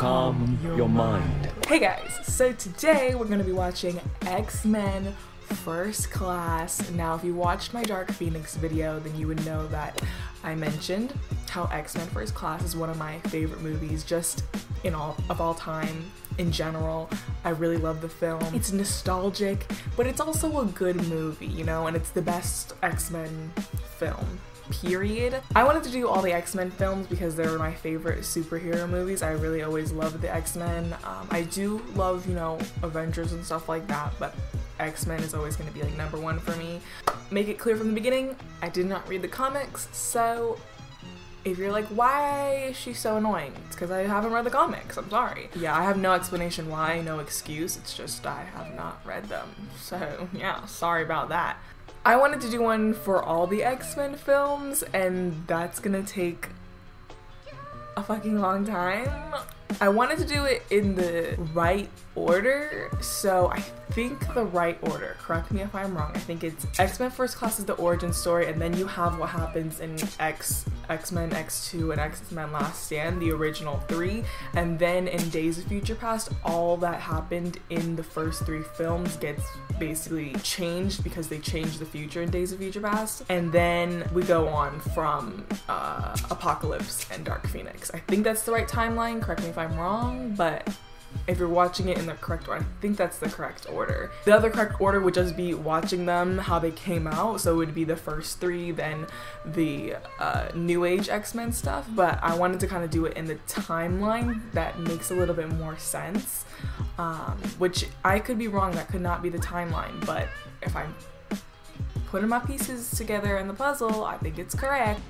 calm your mind. Hey guys, so today we're gonna be watching X-Men First Class. Now, if you watched my Dark Phoenix video, then you would know that I mentioned how X-Men First Class is one of my favorite movies just in all of all time in general. I really love the film. It's nostalgic, but it's also a good movie, you know, and it's the best X-Men film period. I wanted to do all the X-Men films because they were my favorite superhero movies. I really always loved the X-Men. Um, I do love, you know, Avengers and stuff like that, but X-Men is always going to be like number one for me. Make it clear from the beginning, I did not read the comics, so if you're like, why is she so annoying? It's because I haven't read the comics. I'm sorry. Yeah, I have no explanation why, no excuse. It's just I have not read them. So, yeah, sorry about that. I wanted to do one for all the X-Men films, and that's gonna take a fucking long time. I wanted to do it in the right order, so I think the right order, correct me if I'm wrong, I think it's X-Men First Class is the origin story, and then you have what happens in X, X-Men X2 and X-Men Last Stand, the original three, and then in Days of Future Past, all that happened in the first three films gets basically changed because they changed the future in Days of Future Past, and then we go on from uh, Apocalypse and Dark Phoenix. I think that's the right timeline, correct me if I'm wrong, but if you're watching it in the correct order. I think that's the correct order. The other correct order would just be watching them how they came out. So it would be the first three, then the uh, New Age X Men stuff. But I wanted to kind of do it in the timeline that makes a little bit more sense. Um, which I could be wrong, that could not be the timeline. But if I'm putting my pieces together in the puzzle, I think it's correct.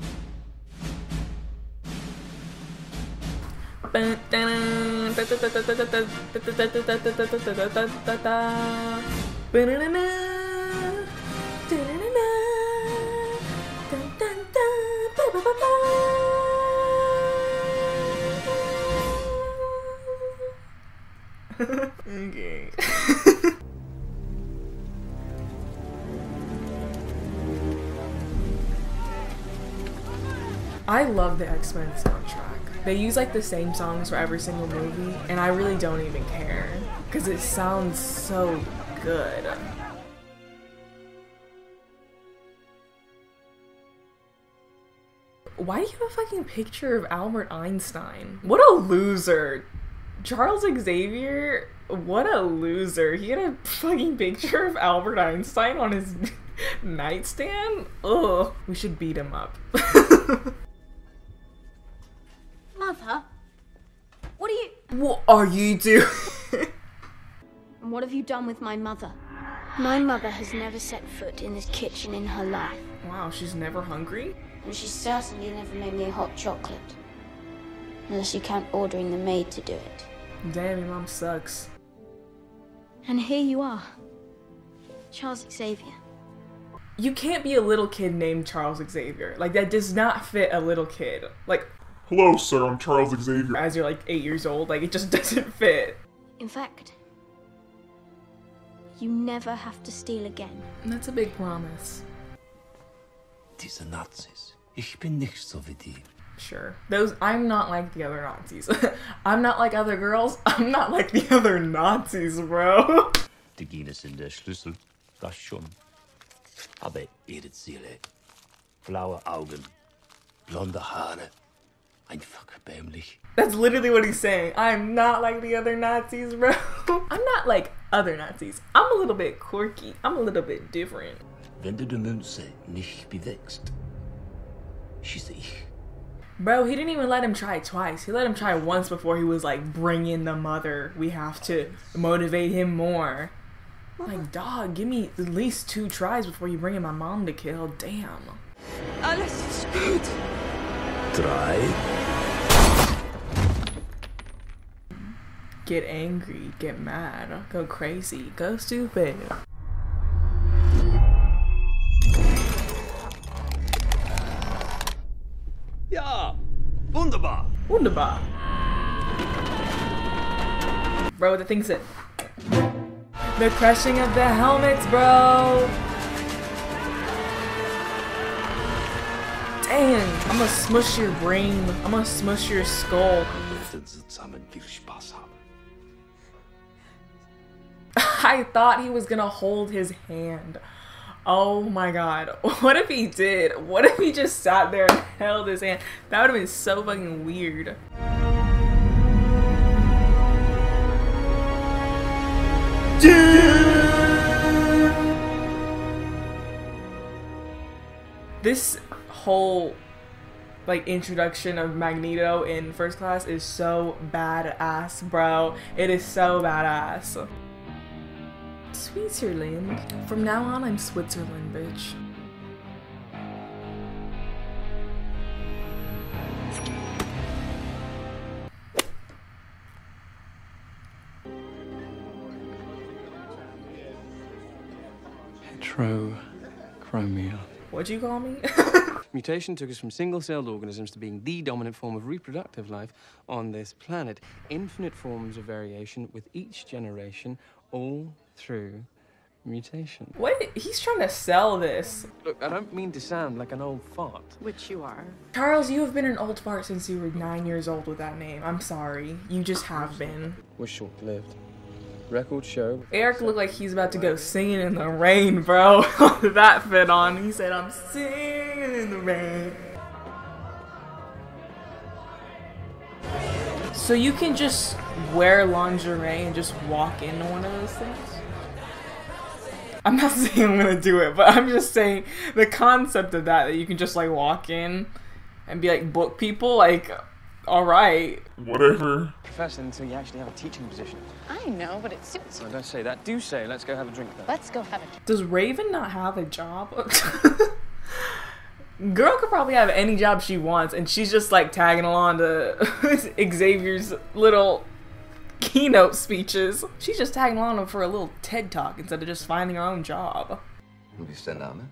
Okay. I love the X Men soundtrack. They use like the same songs for every single movie, and I really don't even care because it sounds so good. Why do you have a fucking picture of Albert Einstein? What a loser! Charles Xavier, what a loser. He had a fucking picture of Albert Einstein on his nightstand? Ugh. We should beat him up. Mother, what are you. what are you doing? And what have you done with my mother? My mother has never set foot in this kitchen in her life, wow, she's never hungry? and she certainly never made me a hot chocolate. Unless you count ordering the maid to do it. Damn, your mom sucks. And here you are, Charles Xavier. You can't be a little kid named Charles Xavier. Like, that does not fit a little kid. Like, Hello, sir. I'm Charles Xavier. as you're like eight years old, like, it just doesn't fit. In fact, you never have to steal again. And that's a big promise. Diese Nazis. Ich bin nicht so wie die. Sure. Those, I'm not like the other Nazis. I'm not like other girls. I'm not like the other Nazis, bro. Die Gene sind der Schlüssel, das schon. Aber ihre Ziele. Blaue Augen, blonde Haare. Einfach erbärmlich. That's literally what he's saying. I'm not like the other Nazis, bro. I'm not like other Nazis. I'm a little bit quirky. I'm a little bit different. Wenn du die Münze nicht bewegst, schieße ich. Bro, he didn't even let him try twice. He let him try once before he was like, bring in the mother. We have to motivate him more. Like, dog, give me at least two tries before you bring in my mom to kill. Damn. Alles ist gut. Drei, Get angry, get mad, go crazy, go stupid. Ja, wunderbar. Wunderbar. Bro, the thing's it. The crushing of the helmets, bro. Dang, I'm gonna smush your brain. I'm gonna smush your skull. I thought he was gonna hold his hand. Oh my god. What if he did? What if he just sat there and held his hand? That would have been so fucking weird. This whole like introduction of Magneto in first class is so badass, bro. It is so badass. Switzerland. From now on, I'm Switzerland, bitch. Heterochromia. What'd you call me? Mutation took us from single-celled organisms to being the dominant form of reproductive life on this planet. Infinite forms of variation with each generation, all through mutation. what? He's trying to sell this. Look, I don't mean to sound like an old fart. Which you are. Charles, you have been an old fart since you were nine years old with that name. I'm sorry. You just have been. We're short-lived. Record show. Eric looked like he's about to go singing in the rain, bro. that fit on. He said, I'm singing in the rain. So you can just wear lingerie and just walk into one of those things? I'm not saying I'm gonna do it, but I'm just saying the concept of that, that you can just like walk in and be like book people, like, alright. Whatever. Professor until you actually have a teaching position. I know, but it suits you. I don't say that. Do say, let's go have a drink though. Let's go have a drink. Does Raven not have a job? Girl could probably have any job she wants, and she's just like tagging along to Xavier's little keynote speeches. She's just tagging along for a little TED talk instead of just finding her own job. Wie ist der Name?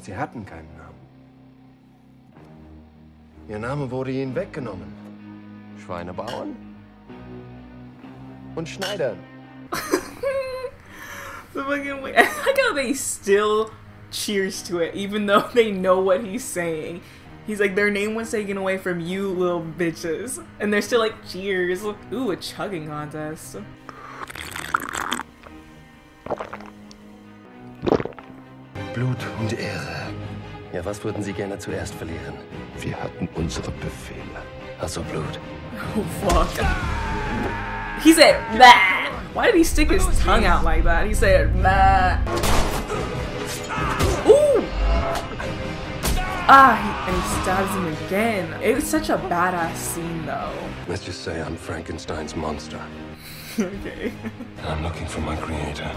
Sie hatten keinen Namen. Ihr Name wurde ihnen weggenommen. Schweinebauern und Schneidern. So fucking weird. I like how they still cheers to it, even though they know what he's saying. He's like, their name was taken away from you, little bitches. And they're still like, cheers. Ooh, a chugging contest. Blut und Ehre. Ja, was würden Sie gerne zuerst verlieren? Wir hatten unsere Befehle. Also Blut. Oh, fuck. He said, bah! Why did he stick his tongue out like that? He said, bah. Ooh! Ah, he, and he stabs him again. It was such a badass scene, though. Let's just say I'm Frankenstein's monster. okay. And I'm looking for my creator.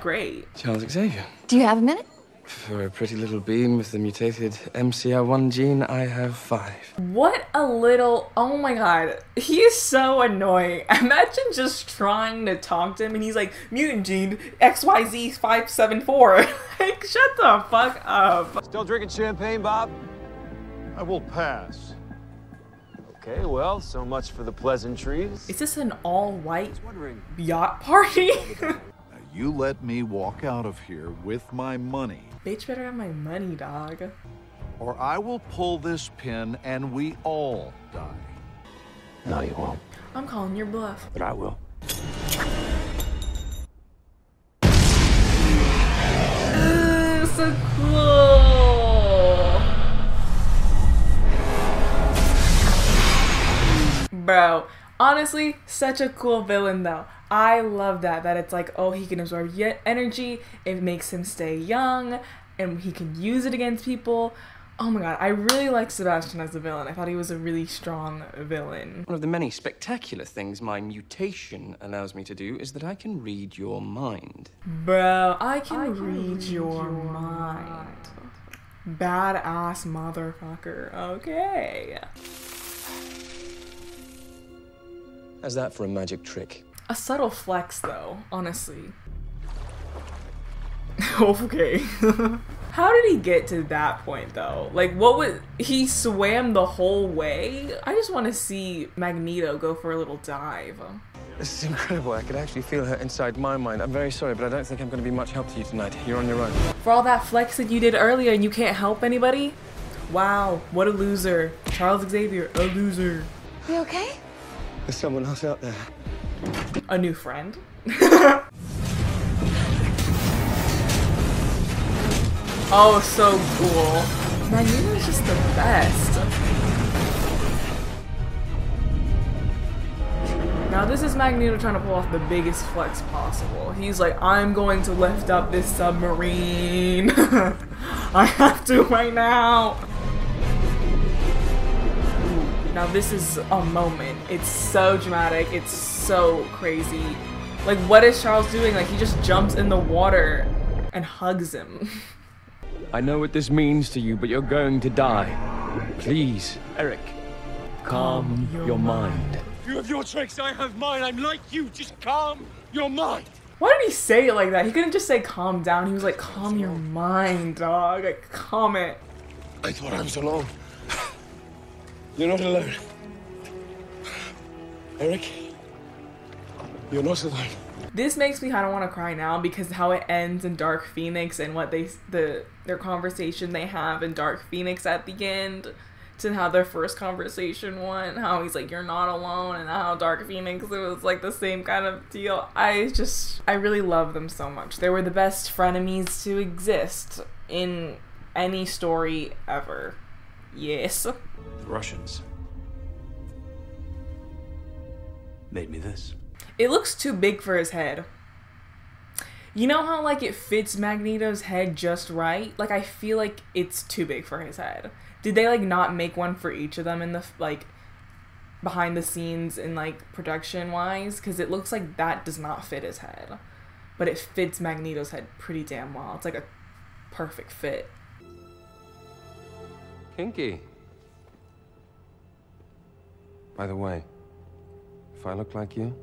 Great. Charles Xavier. Do you have a minute? For a pretty little being with the mutated MCR1 gene, I have five. What a little. Oh my god. He's so annoying. Imagine just trying to talk to him and he's like, mutant gene XYZ574. like, shut the fuck up. Still drinking champagne, Bob? I will pass. Okay, well, so much for the pleasantries. Is this an all white yacht party? Now, you let me walk out of here with my money, Bitch better have my money, dog. or I will pull this pin and we all die. No, you won't. I'm calling your bluff. But I will. Ooh, so cool. Bro, honestly, such a cool villain though. I love that that it's like, oh, he can absorb ye- energy, it makes him stay young, and he can use it against people. Oh my god, I really like Sebastian as a villain. I thought he was a really strong villain. One of the many spectacular things my mutation allows me to do is that I can read your mind. Bro, I can, read, your, mind. Badass motherfucker. Okay. How's that for a magic trick? A subtle flex, though, honestly. okay. How did he get to that point, though? Like, what was. He swam the whole way? I just want to see Magneto go for a little dive. This is incredible. I could actually feel her inside my mind. I'm very sorry, but I don't think I'm going to be much help to you tonight. You're on your own. For all that flex that you did earlier and you can't help anybody? Wow, what a loser. Charles Xavier, a loser. You okay? There's someone else out there. A new friend. oh, so cool. Magneto's just the best. Now this is Magneto trying to pull off the biggest flex possible. He's like, I'm going to lift up this submarine. I have to right now. Now this is a moment. It's so dramatic. It's so crazy. Like what is Charles doing? Like he just jumps in the water and hugs him. I know what this means to you, but you're going to die. Please, Eric, calm, your your, mind. mind. You have your tricks, I have mine. I'm like you. Just calm your mind. Why did he say it like that? He couldn't just say calm down. He was like, calm your mind, dog. Like, calm it. I thought I was alone. You're not alone. Eric, you're not alone. This makes me kind of want to cry now because how it ends in Dark Phoenix and what they the their conversation they have in Dark Phoenix at the end to how their first conversation went. How he's like, "You're not alone," and how Dark Phoenix it was like the same kind of deal. I just I really love them so much. They were the best frenemies to exist in any story ever. Yes. The Russians made me this. It looks too big for his head. You know how like it fits Magneto's head just right? Like I feel like it's too big for his head. Did they like not make one for each of them in the like behind the scenes and like production wise cuz it looks like that does not fit his head. But it fits Magneto's head pretty damn well. It's like a perfect fit. Kinky. By the way, if I look like you,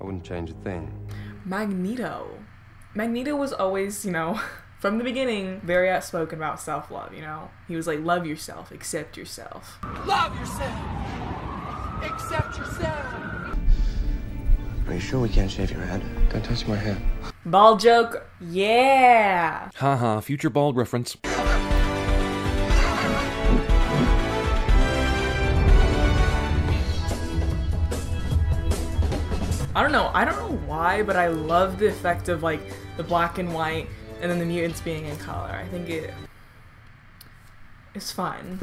I wouldn't change a thing. Magneto. Magneto was always, you know, from the beginning, very outspoken about self love, you know? He was like, love yourself, accept yourself. Love yourself. Accept yourself. Are you sure we can't shave your head? Don't touch my hair. Ball joke, yeah! Haha, future bald reference. I don't know, I don't know why, but I love the effect of like the black and white and then the mutants being in color. I think it it's fun.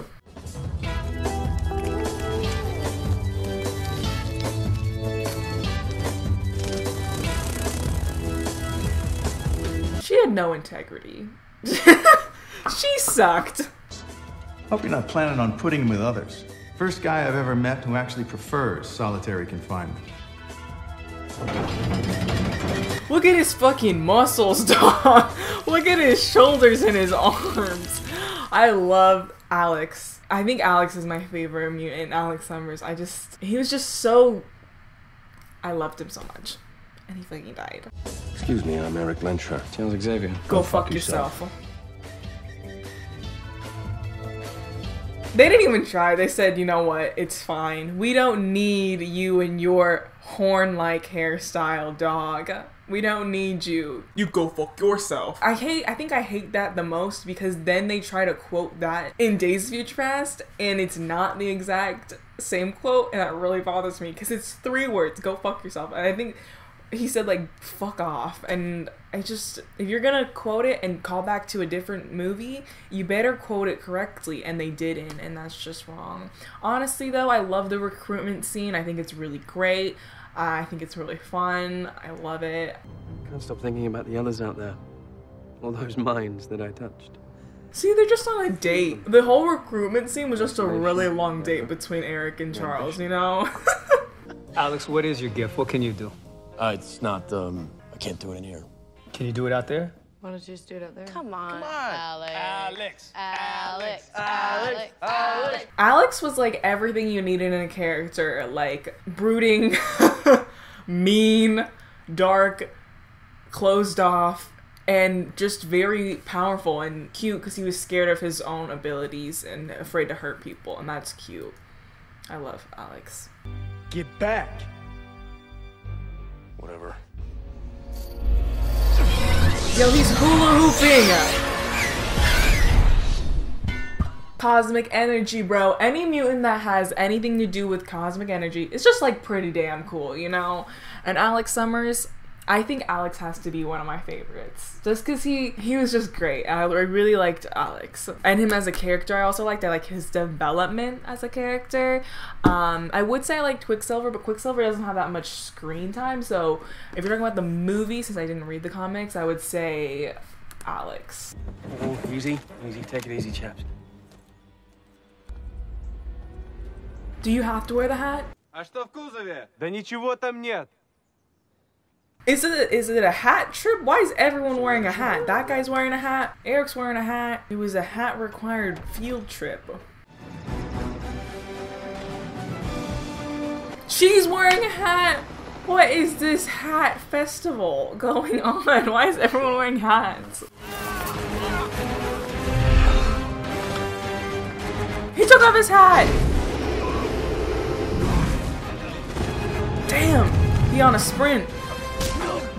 She had no integrity. she sucked. Hope you're not planning on putting him with others. First guy I've ever met who actually prefers solitary confinement. Look at his fucking muscles, dog. Look at his shoulders and his arms. I love Alex. I think Alex is my favorite mutant, Alex Summers. I just, he was just so, I loved him so much. And he fucking died. Excuse me, I'm Eric Lehnsherr. Charles Xavier. Go, fuck, yourself. They didn't even try. They said, you know what? It's fine. We don't need you and your horn like hairstyle, dog. We don't need you. You go fuck yourself. I hate, I think I hate that the most because then they try to quote that in Days of Future Past and it's not the exact same quote and that really bothers me because it's three words go fuck yourself. And I think he said like fuck off. And i just if you're gonna quote it and call back to a different movie you better quote it correctly. And they didn't and that's just wrong. Honestly though i love the recruitment scene. I think it's really great. I think it's really fun. I love it. Can't stop thinking about the others out there. All those minds that I touched. see they're just on a date. The whole recruitment scene was just a really long date between eric and charles you know? Alex, what is your gift? What can you do? Uh, it's not, um, I can't do it in here. Can you do it out there? Why don't you just do it out there? Come on. Come on. Alex. Alex. Alex. Alex. Alex. Alex was like everything you needed in a character, like brooding, mean, dark, closed off, and just very powerful and cute because he was scared of his own abilities and afraid to hurt people, and that's cute. I love Alex. Get back. Yo, he's hula hooping! cosmic energy, bro. Any mutant that has anything to do with cosmic energy is just like pretty damn cool, you know? And Alex Summers, I think Alex has to be one of my favorites. Just cuz he he was just great. I really liked Alex. And him as a character, I also liked I like his development as a character. Um I would say I liked Quicksilver, but Quicksilver doesn't have that much screen time. So, if you're talking about the movie since I didn't read the comics, I would say Alex. Oh, easy, easy. Take it easy, chaps. Do you have to wear the hat? А что в кузове? Да ничего там нет. Is it is it a hat trip? Why is everyone wearing a hat? That guy's wearing a hat. Eric's wearing a hat. It was a hat required field trip. She's wearing a hat. What is this hat festival going on? Why is everyone wearing hats? He took off his hat. Damn, he on a sprint.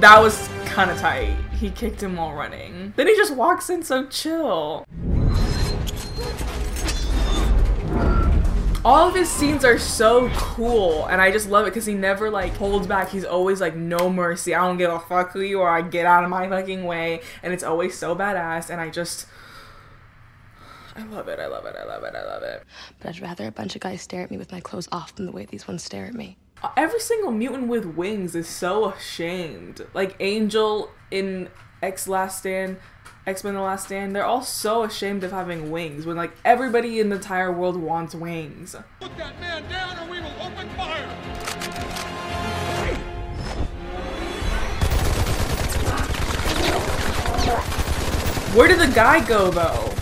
That was kind of tight. He kicked him while running. Then he just walks in so chill. All of his scenes are so cool, and I just love it because he never like holds back. He's always like, no mercy. I don't give a fuck who you are. I get out of my fucking way, and it's always so badass. And I just, I love it. I love it. I love it. I love it. But I'd rather a bunch of guys stare at me with my clothes off than the way these ones stare at me. Every single mutant with wings is so ashamed. Like Angel in X Last Stand, X Men The Last Stand, they're all so ashamed of having wings when like everybody in the entire world wants wings. Put that man down or we will open fire! Where did the guy go though?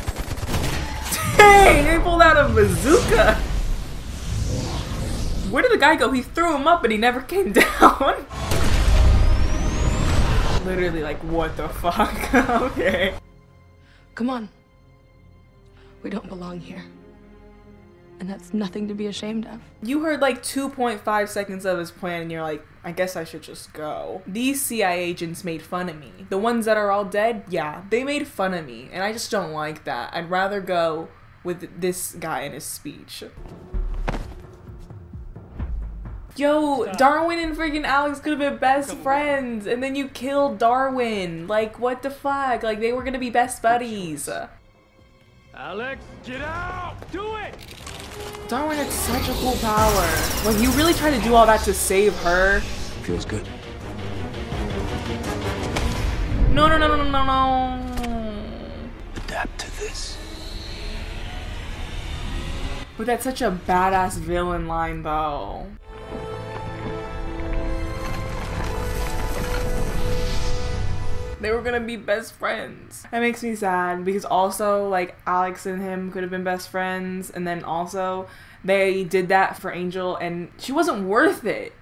Dang, they pulled out a bazooka. Where did the guy go? He threw him up and he never came down. Literally, like, what the fuck? okay. Come on. We don't belong here. And that's nothing to be ashamed of. You heard like 2.5 seconds of his plan and you're like, I guess I should just go. These CIA agents made fun of me. The ones that are all dead, yeah, they made fun of me. And I just don't like that. I'd rather go with this guy and his speech. Yo, Darwin and freaking Alex could have been best friends, and then you killed Darwin. Like, what the fuck? Like, they were gonna be best buddies. Alex, get out! Do it! Darwin had such a cool power. Like, you really tried to do all that to save her. Feels good. No, no, no, no, no, no. Adapt to this. But that's such a badass villain line, though. They were gonna be best friends. That makes me sad because also, like, Alex and him could have been best friends, and then also, they did that for Angel, and she wasn't worth it.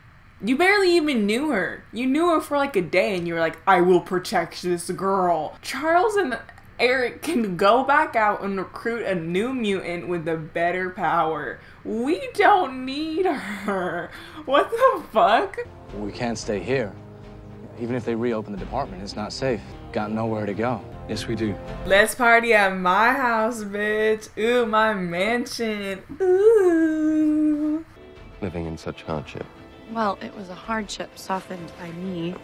You barely even knew her. You knew her for like a day, and you were like, I will protect this girl. Charles and Eric can go back out and recruit a new mutant with a better power. We don't need her. What the fuck? We can't stay here. Even if they reopen the department, it's not safe. Got nowhere to go. Yes, we do. Let's party at my house, bitch. Ooh, my mansion. Ooh. Living in such hardship. Well, it was a hardship softened by me.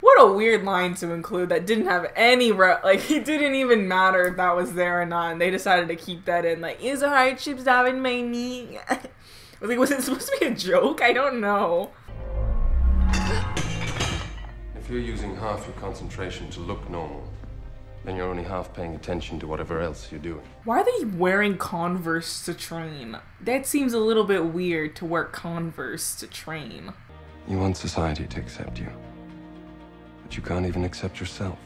What a weird line to include that didn't have any re- like it didn't even matter if that was there or not. And they decided to keep that in. Like, is a hardship softened by me? like, was it supposed to be a joke? I don't know. If you're using half your concentration to look normal, then you're only half paying attention to whatever else you're doing. Why are they wearing Converse to train? That seems a little bit weird to wear Converse to train. You want society to accept you, but you can't even accept yourself.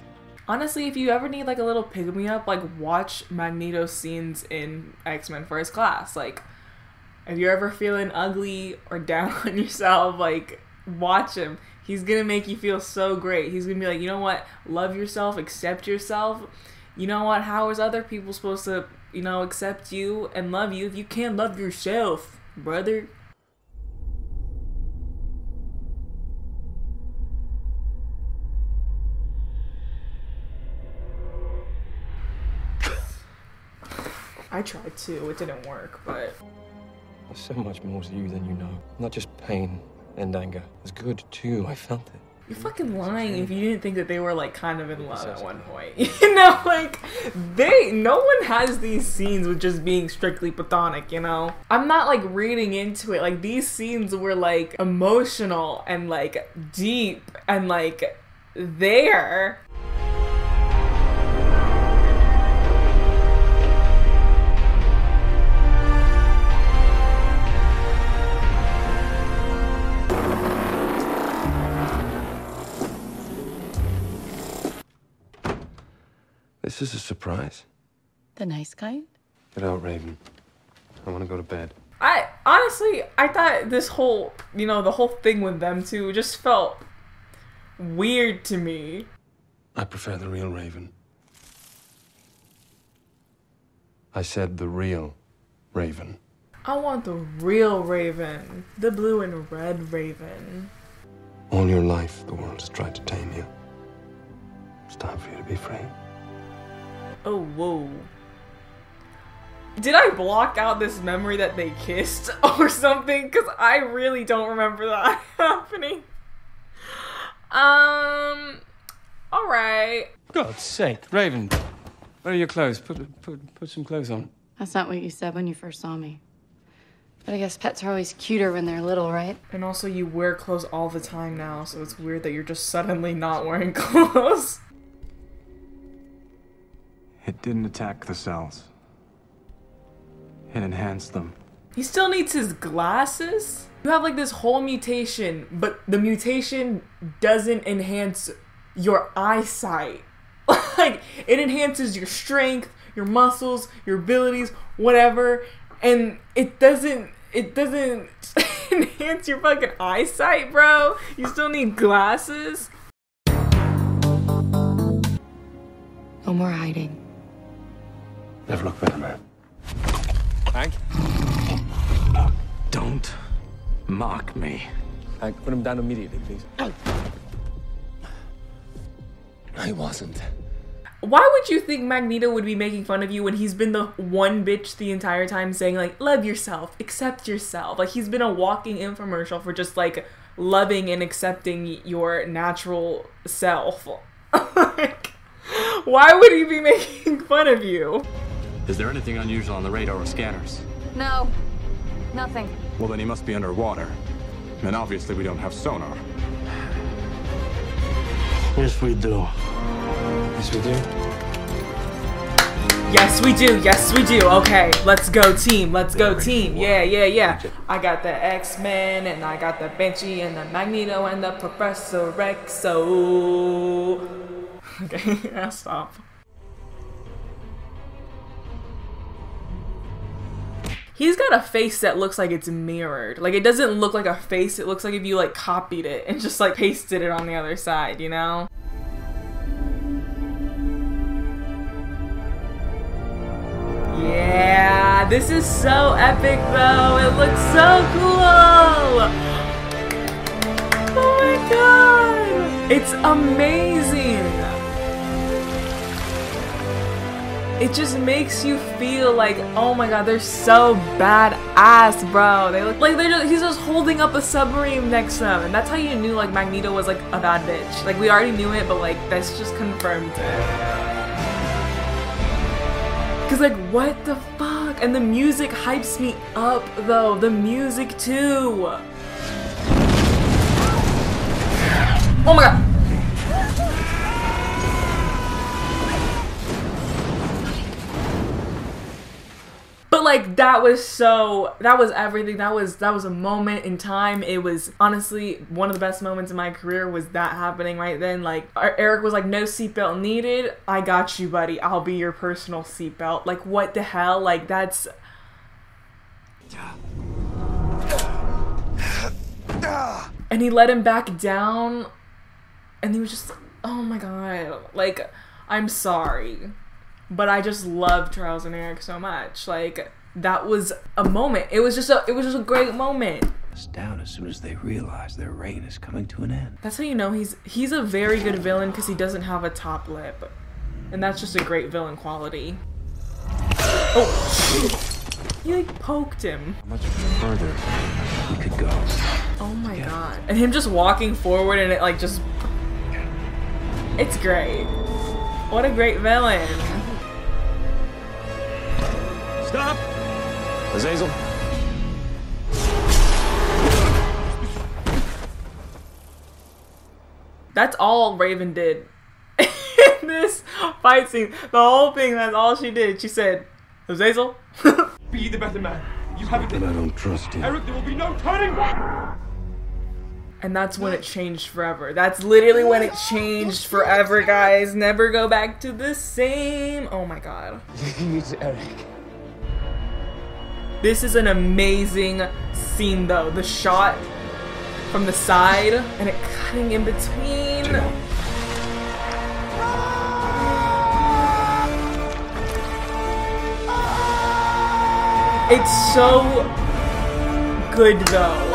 Honestly, if you ever need like a little pick me up, like watch Magneto scenes in X Men First Class. Like, if you're ever feeling ugly or down on yourself, like watch him. He's gonna make you feel so great. He's gonna be like, you know what? Love yourself, accept yourself. You know what? How is other people supposed to, you know, accept you and love you if you can't love yourself, brother? I tried to. It didn't work, but There's so much more to you than you know. Not just pain and anger. It's good too. I felt it. you're fucking lying if you didn't think that they were like kind of in love at one point. You know, like they no one has these scenes with just being strictly platonic, you know? I'm not like reading into it. Like these scenes were like emotional and like deep and like there. This is a surprise. The nice kind? Get out, Raven. I want to go to bed. I honestly, I thought this whole, you know, the whole thing with them two just felt weird to me. I prefer the real Raven. I said the real Raven. I want the real Raven, the blue and red Raven. All your life, the world has tried to tame you. It's time for you to be free. Oh, whoa. Did I block out this memory that they kissed or something? Because I really don't remember that happening. Um, alright. God's sake, Raven. Where are your clothes? Put put put some clothes on. That's not what you said when you first saw me. But I guess pets are always cuter when they're little, right? And also, you wear clothes all the time now, so it's weird that you're just suddenly not wearing clothes. It didn't attack the cells. It enhanced them. He still needs his glasses? You have like this whole mutation, but the mutation doesn't enhance your eyesight. like, it enhances your strength, your muscles, your abilities, whatever, and it doesn't. It doesn't enhance your fucking eyesight, bro. You still need glasses. No more hiding. Never look better, man. Hank? Don't mock me. Hank, put him down immediately, please. I wasn't. Why would you think Magneto would be making fun of you when he's been the one bitch the entire time saying like love yourself, accept yourself? Like he's been a walking infomercial for just like loving and accepting your natural self. like, why would he be making fun of you? Is there anything unusual on the radar or scanners? No, nothing. Well, then he must be underwater. And obviously we don't have sonar. Yes, we do. Yes, we do. Yes, we do. Yes, we do. Okay, let's go team. Let's go team. Yeah, yeah, yeah. I got the X-Men and I got the Banshee and the Magneto and the Professor Exo. Okay, yeah, stop. He's got a face that looks like it's mirrored. Like it doesn't look like a face. It looks like if you like copied it and just like pasted it on the other side, you know? Yeah, this is so epic though. It looks so cool. Oh my god. It's amazing. It just makes you feel like, oh my god, they're so badass, bro. They look like they're just, he's just holding up a submarine next to them. And that's how you knew like Magneto was like a bad bitch. Like we already knew it, but like this just confirmed it. Cause like what the fuck? And the music hypes me up though. The music too. Oh my god. Like that was so that was everything. That was that was a moment in time. It was honestly one of the best moments in my career was that happening right then. Like Er- Eric was like no seatbelt needed. I got you, buddy. I'll be your personal seatbelt. Like what the hell? Like that's and he let him back down and he was just oh my god like i'm sorry but i just love charles and eric so much like that was a moment it was just a it was just a great moment It's down as soon as they realize their reign is coming to an end. that's how you know he's he's a very good villain because he doesn't have a top lip and that's just a great villain quality Oh, he like poked him. How much further we could go? Oh my god. And him just walking forward and it like just. It's great. What a great villain. Stop! Azazel. That's all Raven did. In this fight scene, the whole thing, that's all she did. She said, Azazel. Be the better man. You have it. But I don't trust you. Eric, there will be no turning back. And that's when it changed forever. That's literally when it changed forever, guys. Never go back to the same. Oh my god. He's Eric. This is an amazing scene, though. The shot from the side and it cutting in between. It's so good, though.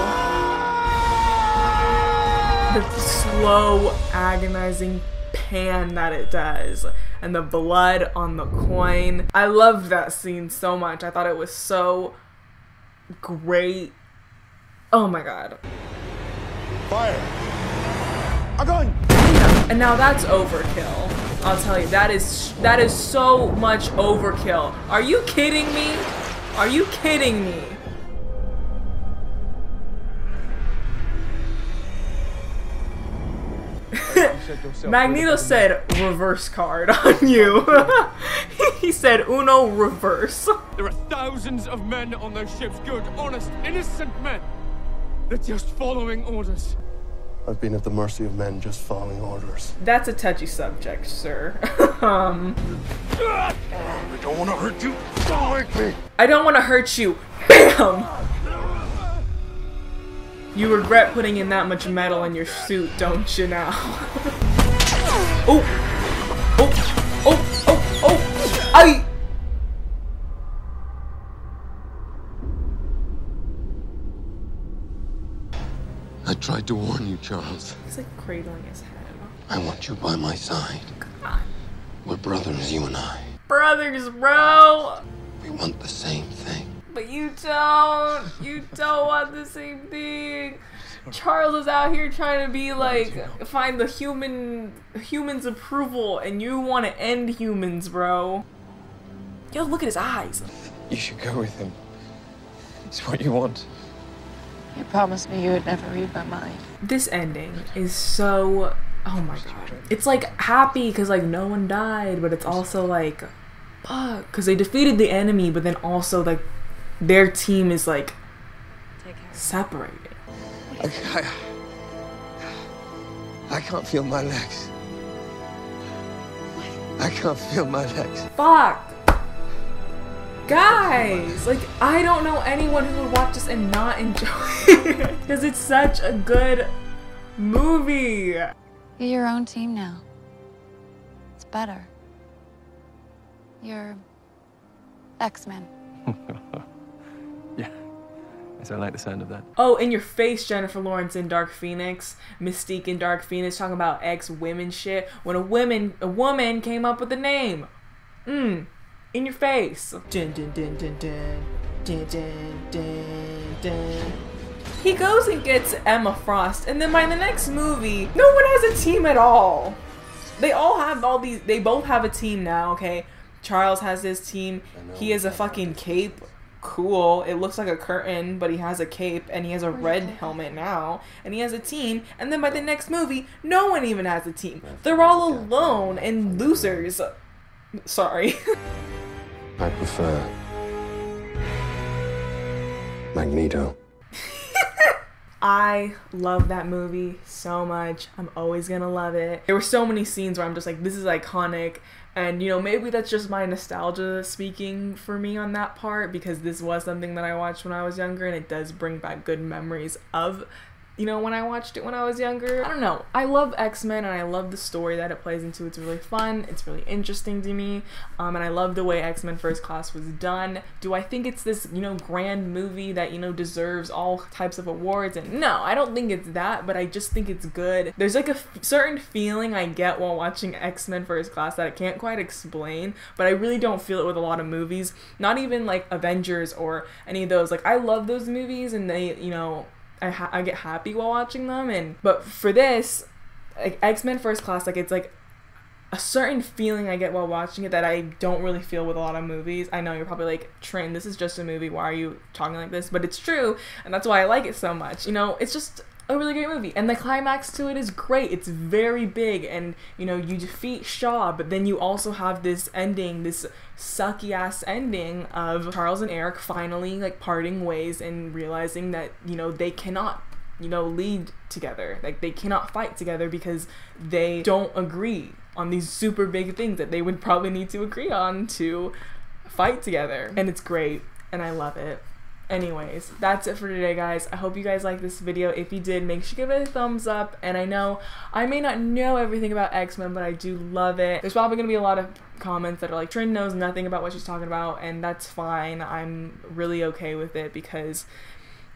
The slow, agonizing pan that it does, and the blood on the coin. I loved that scene so much. I thought it was so great. Oh my god. Fire. I'm going. And now that's overkill. I'll tell you, that is that is so much overkill. Are you kidding me? Are you kidding me? Magneto said reverse card on you. he said Uno reverse. There are thousands of men on those ships, good, honest, innocent men. They're just following orders. I've been at the mercy of men just following orders. That's a touchy subject, sir. um, I don't want to hurt you. Don't hurt me. I don't want to hurt you. Bam! You regret putting in that much metal in your suit, don't you now? oh! Oh! Oh! Oh! Oh! I! I tried to warn you, Charles. He's like cradling his head. I want you by my side. God. We're brothers, you and I. Brothers, bro! We want the same thing. But you don't. You don't want the same thing. Charles is out here trying to be like find the human humans approval, and you want to end humans, bro. Yo, look at his eyes. You should go with him. It's what you want. You promised me you would never read my mind. This ending is so. Oh my god. It's like happy because like no one died, but it's also like, fuck, because they defeated the enemy, but then also like their team is like separated. I, I, I can't feel my legs. I can't feel my legs. Fuck. Guys, like I don't know anyone who would watch this and not enjoy it because it's such a good movie. You're your own team now. It's better. You're X-Men. So I like the sound of that. Oh, in your face, Jennifer Lawrence in Dark Phoenix, Mystique in Dark Phoenix, talking about ex women shit. When a woman a woman came up with the name, hmm, in your face. Dun, dun, dun, dun, dun. Dun, dun, dun, dun. He goes and gets Emma Frost, and then by the next movie, no one has a team at all. They all have all these. They both have a team now. Okay, Charles has his team. He has a fucking cape Cool. It looks like a curtain, but he has a cape and he has a oh red helmet now, and he has a team. And then by the next movie, no one even has a team. They're all alone and losers. Sorry. I prefer Magneto. I love that movie so much. I'm always gonna love it. There were so many scenes where I'm just like, this is iconic. And you know, maybe that's just my nostalgia speaking for me on that part because this was something that I watched when I was younger and it does bring back good memories of you know, when I watched it when I was younger. I don't know. I love X-Men and I love the story that it plays into. It's really fun. It's really interesting to me. Um, and I love the way X-Men First Class was done. Do I think it's this, you know, grand movie that, you know, deserves all types of awards? And no, I don't think it's that, but I just think it's good. There's like a certain feeling I get while watching X-Men First Class that I can't quite explain, but I really don't feel it with a lot of movies. Not even like Avengers or any of those. Like I love those movies and they, you know, I, ha- I get happy while watching them and but for this like X-Men First Class like it's like a certain feeling I get while watching it that I don't really feel with a lot of movies. I know you're probably like, Trin, this is just a movie. Why are you talking like this? But it's true, and that's why I like it so much. You know, it's just a really great movie, and the climax to it is great. It's very big, and you know, you defeat Shaw, but then you also have this ending, this sucky ass ending of Charles and Erik finally like parting ways and realizing that you know they cannot you know, lead together. Like they cannot fight together because they don't agree on these super big things that they would probably need to agree on to fight together. And it's great and I love it. Anyways, that's it for today, guys. I hope you guys liked this video. If you did, make sure you give it a thumbs up. And I know I may not know everything about X-Men, but I do love it. There's probably to be a lot of comments that are like, Trin knows nothing about what she's talking about, and that's fine. I'm really okay with it because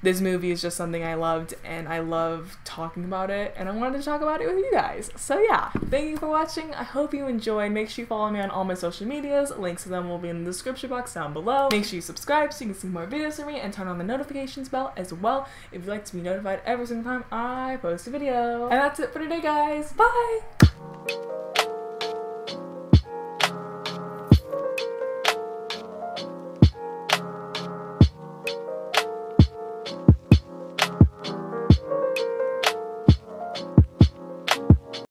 this movie is just something I loved and I love talking about it and I wanted to talk about it with you guys. So yeah, thank you for watching. I hope you enjoyed. Make sure you follow me on all my social medias. Links to them will be in the description box down below. Make sure you subscribe so you can see more videos from me and turn on the notifications bell as well if you'd like to be notified every single time I post a video. And that's it for today guys. Bye!